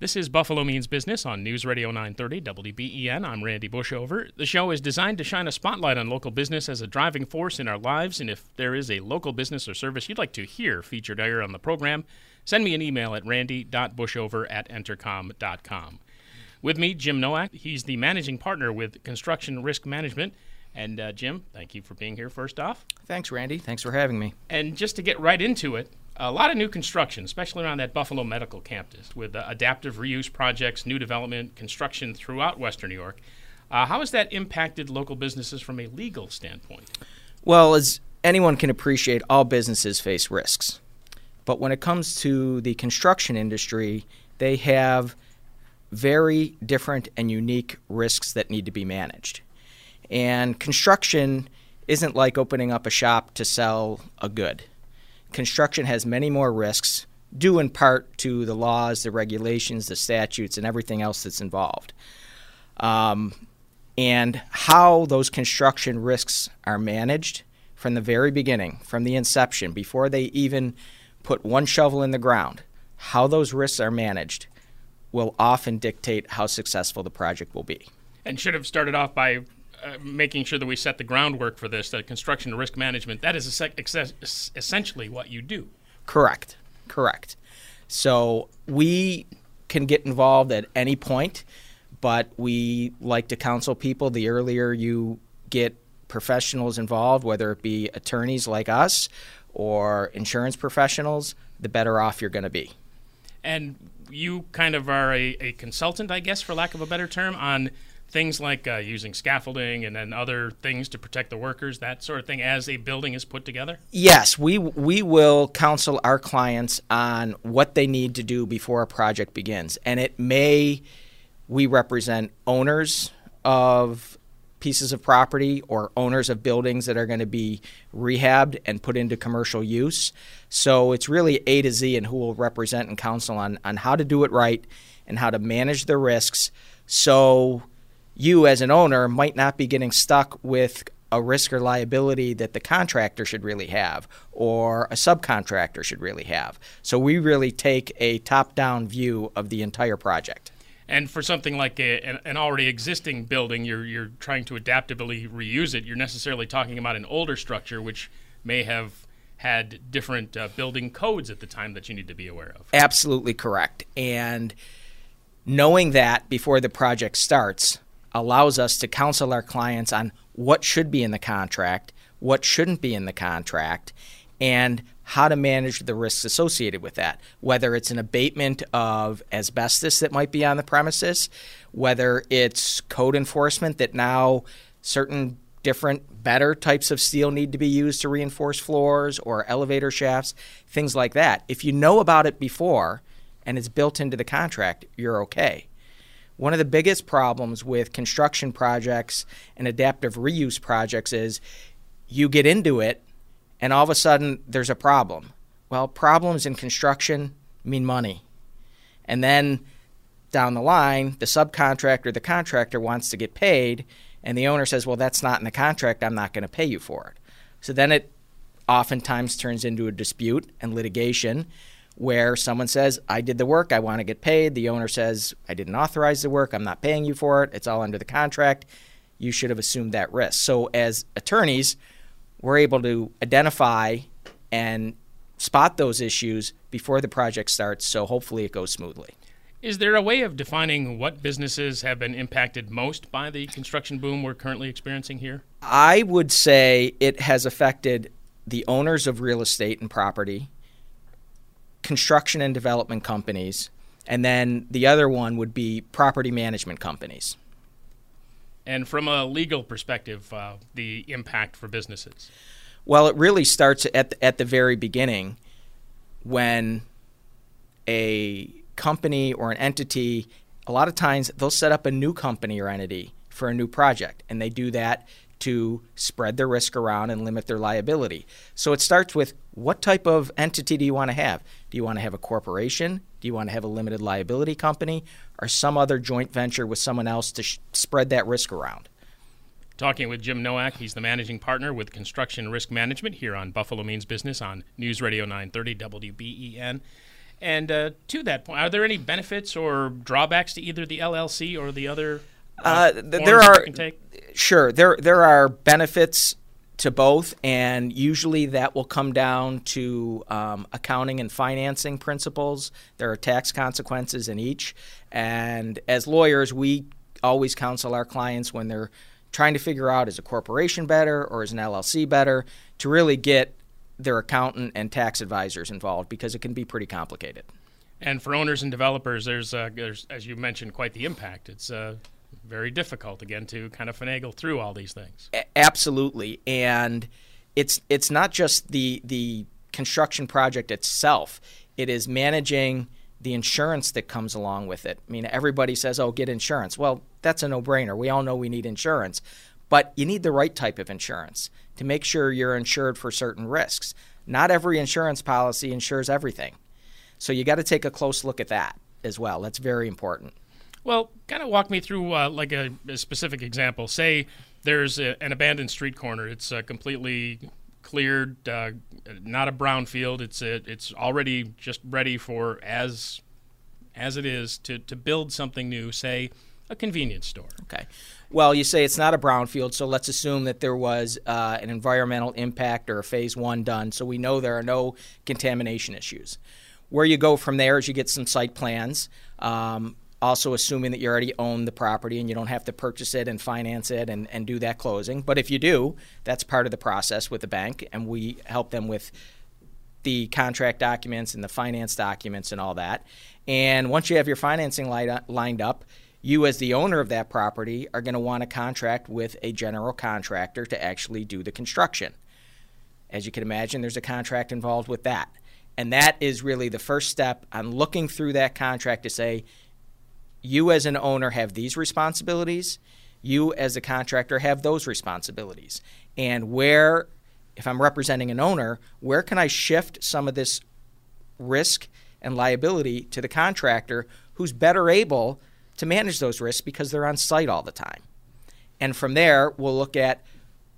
This is Buffalo Means Business on News Radio 930 WBEN. I'm Randy Bushover. The show is designed to shine a spotlight on local business as a driving force in our lives. And if there is a local business or service you'd like to hear featured here on the program, send me an email at randy.bushover at entercom.com. With me, Jim Nowak. He's the managing partner with Construction Risk Management. And uh, Jim, thank you for being here first off. Thanks, Randy. Thanks for having me. And just to get right into it, a lot of new construction, especially around that Buffalo Medical campus, with uh, adaptive reuse projects, new development, construction throughout Western New York. Uh, how has that impacted local businesses from a legal standpoint? Well, as anyone can appreciate, all businesses face risks. But when it comes to the construction industry, they have very different and unique risks that need to be managed. And construction isn't like opening up a shop to sell a good construction has many more risks, due in part to the laws, the regulations, the statutes, and everything else that's involved. Um, and how those construction risks are managed from the very beginning, from the inception, before they even put one shovel in the ground, how those risks are managed will often dictate how successful the project will be. And should have started off by uh, making sure that we set the groundwork for this, that construction risk management, that is essentially what you do. Correct. Correct. So we can get involved at any point, but we like to counsel people. The earlier you get professionals involved, whether it be attorneys like us or insurance professionals, the better off you're going to be. And you kind of are a, a consultant, I guess, for lack of a better term, on things like uh, using scaffolding and then other things to protect the workers, that sort of thing, as a building is put together? Yes, we we will counsel our clients on what they need to do before a project begins, and it may we represent owners of pieces of property or owners of buildings that are going to be rehabbed and put into commercial use. So it's really A to Z and who will represent and counsel on, on how to do it right and how to manage the risks so you as an owner might not be getting stuck with a risk or liability that the contractor should really have or a subcontractor should really have. So we really take a top down view of the entire project. And for something like a, an, already existing building, you're, you're trying to adaptively reuse it. You're necessarily talking about an older structure which may have had different uh, building codes at the time that you need to be aware of. Absolutely correct. And knowing that before the project starts, allows us to counsel our clients on what should be in the contract, what shouldn't be in the contract, and how to manage the risks associated with that. Whether it's an abatement of asbestos that might be on the premises, whether it's code enforcement that now certain different, better types of steel need to be used to reinforce floors or elevator shafts, things like that. If you know about it before and it's built into the contract, you're okay. One of the biggest problems with construction projects and adaptive reuse projects is you get into it and all of a sudden there's a problem. Well, problems in construction mean money. And then down the line, the subcontractor, the contractor wants to get paid, and the owner says, Well, that's not in the contract, I'm not going to pay you for it. So then it oftentimes turns into a dispute and litigation where someone says, I did the work, I want to get paid. The owner says, I didn't authorize the work, I'm not paying you for it, it's all under the contract. You should have assumed that risk. So, as attorneys, we're able to identify and spot those issues before the project starts, so hopefully it goes smoothly. Is there a way of defining what businesses have been impacted most by the construction boom we're currently experiencing here? I would say it has affected the owners of real estate and property, construction and development companies, and then the other one would be property management companies. And from a legal perspective, uh, the impact for businesses? Well, it really starts at the, at the very beginning when a company or an entity, a lot of times they'll set up a new company or entity for a new project, and they do that to spread their risk around and limit their liability. So it starts with what type of entity do you want to have? Do you want to have a corporation? Do you want to have a limited liability company or some other joint venture with someone else to sh- spread that risk around? Talking with Jim Nowak, he's the managing partner with Construction Risk Management here on Buffalo Means Business on News Radio 930 WBEN. And uh, to that point, are there any benefits or drawbacks to either the LLC or the other? Uh, there are sure there there are benefits to both, and usually that will come down to um, accounting and financing principles. There are tax consequences in each, and as lawyers, we always counsel our clients when they're trying to figure out is a corporation better or is an LLC better to really get their accountant and tax advisors involved because it can be pretty complicated. And for owners and developers, there's, uh, there's as you mentioned, quite the impact. It's uh, very difficult again to kind of finagle through all these things. A- absolutely, and it's it's not just the the construction project itself. It is managing the insurance that comes along with it. I mean, everybody says, "Oh, get insurance." Well, that's a no-brainer. We all know we need insurance, but you need the right type of insurance to make sure you're insured for certain risks. Not every insurance policy insures everything. So you got to take a close look at that as well. That's very important. Well, kind of walk me through uh, like a, a, specific example. Say there's a, an abandoned street corner. It's uh, completely cleared, uh, not a brown field. It's a, it's already just ready for as as it is to, to build something new. Say a convenience store. Okay. Well, you say it's not a brownfield, so let's assume that there was uh, an environmental impact or a phase one done, so we know there are no contamination issues. Where you go from there is you get some site plans. Um, also assuming that you already own the property and you don't have to purchase it and finance it and, and do that closing. But if you do, that's part of the process with the bank, and we help them with the contract documents and the finance documents and all that. And once you have your financing uh, lined up, you, as the owner of that property, are going to want to contract with a general contractor to actually do the construction. As you can imagine, there's a contract involved with that. And that is really the first step on looking through that contract to say, you as an owner have these responsibilities, you as a contractor have those responsibilities. And where, if I'm representing an owner, where can I shift some of this risk and liability to the contractor who's better able to manage those risks because they're on site all the time? And from there, we'll look at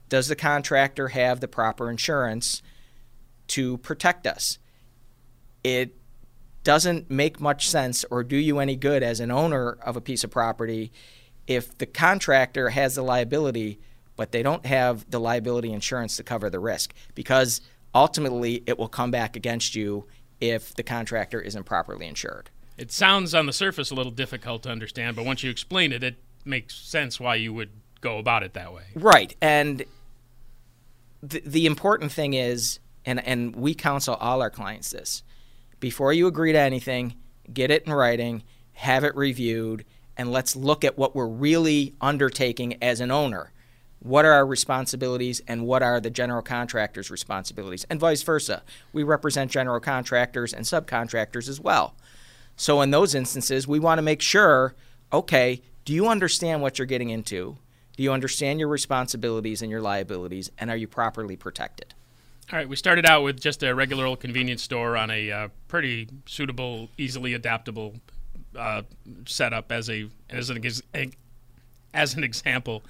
does the contractor have the proper insurance to protect us? It doesn't make much sense or do you any good as an owner of a piece of property if the contractor has the liability but they don't have the liability insurance to cover the risk because ultimately it will come back against you if the contractor isn't properly insured. It sounds on the surface a little difficult to understand, but once you explain it, it makes sense why you would go about it that way. Right. And the, the important thing is, and, and we counsel all our clients this before you agree to anything, get it in writing, have it reviewed, and let's look at what we're really undertaking as an owner. What are our responsibilities and what are the general contractor's responsibilities? And vice versa. We represent general contractors and subcontractors as well. So, in those instances, we want to make sure okay, do you understand what you're getting into? Do you understand your responsibilities and your liabilities? And are you properly protected? All right, we started out with just a regular old convenience store on a uh, pretty suitable, easily adaptable uh, setup as a as an as an example.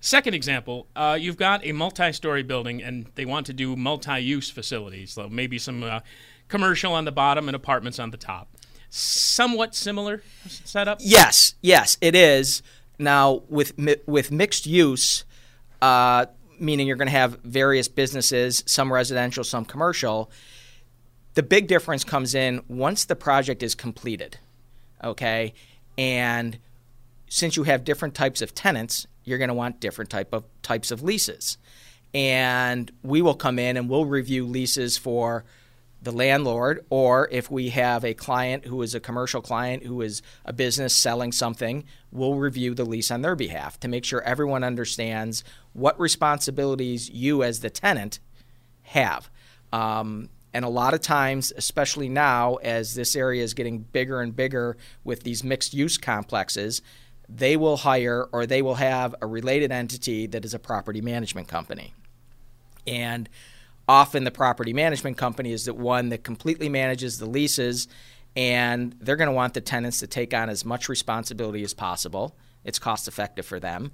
Second example, uh, you've got a multi-story building, and they want to do multi-use facilities, so maybe some uh, commercial on the bottom and apartments on the top. Somewhat similar setup. Yes, yes, it is. Now with with mixed use. Meaning you're going to have various businesses, some residential, some commercial. The big difference comes in once the project is completed, okay? And since you have different types of tenants, you're going to want different type of types of leases. And we will come in and we'll review leases for the landlord, or if we have a client who is a commercial client who is a business selling something, we'll review the lease on their behalf to make sure everyone understands what responsibilities you as the tenant have. Um, and a lot of times, especially now, as this area is getting bigger and bigger with these mixed use complexes, they will hire or they will have a related entity that is a property management company. And often the property management company is the one that completely manages the leases, and they're going to want the tenants to take on as much responsibility as possible. It's cost effective for them.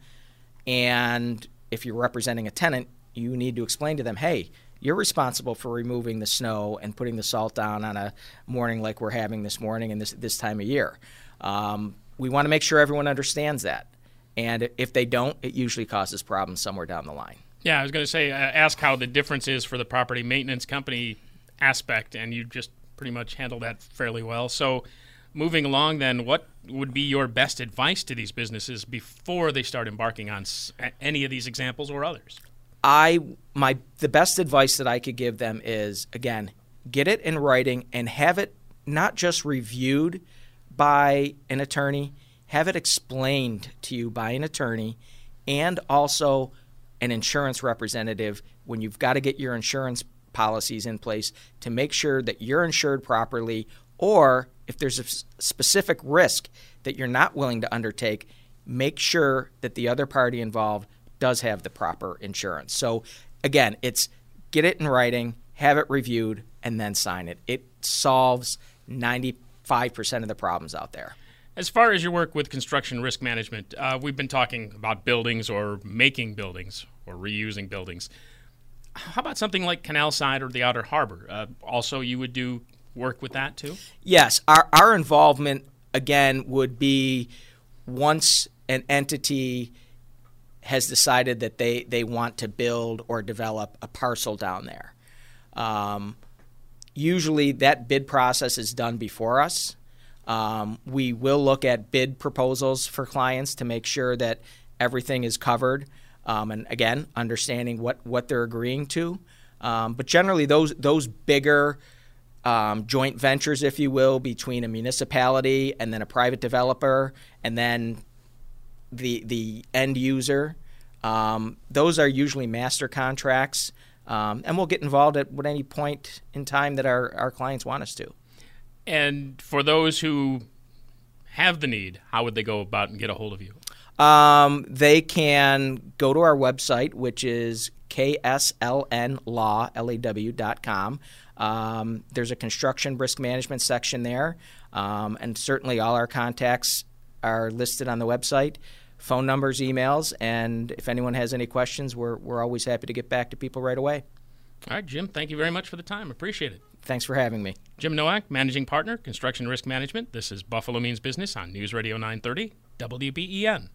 And if you're representing a tenant, you need to explain to them, hey, you're responsible for removing the snow and putting the salt down on a morning like we're having this morning and this this time of year. Um, we want to make sure everyone understands that, and if they don't, it usually causes problems somewhere down the line. Yeah, I was going to say, uh, ask how the difference is for the property maintenance company aspect, and you just pretty much handled that fairly well. So, moving along, then, what would be your best advice to these businesses before they start embarking on s- any of these examples or others? I my the best advice that I could give them is again, get it in writing and have it not just reviewed by an attorney, have it explained to you by an attorney and also an insurance representative when you've got to get your insurance policies in place to make sure that you're insured properly or if there's a specific risk that you're not willing to undertake, make sure that the other party involved does have the proper insurance. So again, it's get it in writing, have it reviewed, and then sign it. It solves 95% of the problems out there. As far as your work with construction risk management, uh, we've been talking about buildings or making buildings or reusing buildings. How about something like Canal Side or the Outer Harbor? Uh, also, you would do work with that too? Yes. Our, our involvement, again, would be once an entity has decided that they, they want to build or develop a parcel down there. Um, usually that bid process is done before us. Um, we will look at bid proposals for clients to make sure that everything is covered. Um, and again, understanding what, what they're agreeing to. Um, but generally, those those bigger um, joint ventures, if you will, between a municipality and then a private developer, and then the the end user. Um, those are usually master contracts, um, and we'll get involved at any point in time that our, our clients want us to. And for those who have the need, how would they go about and get a hold of you? Um, they can go to our website, which is kslnlaw.com. Um, there's a construction risk management section there, um, and certainly all our contacts are listed on the website phone numbers, emails, and if anyone has any questions, we're, we're always happy to get back to people right away. All right, Jim, thank you very much for the time. Appreciate it. Thanks for having me. Jim Nowak, Managing Partner, Construction Risk Management. This is Buffalo Means Business on News Radio 930, WBEN.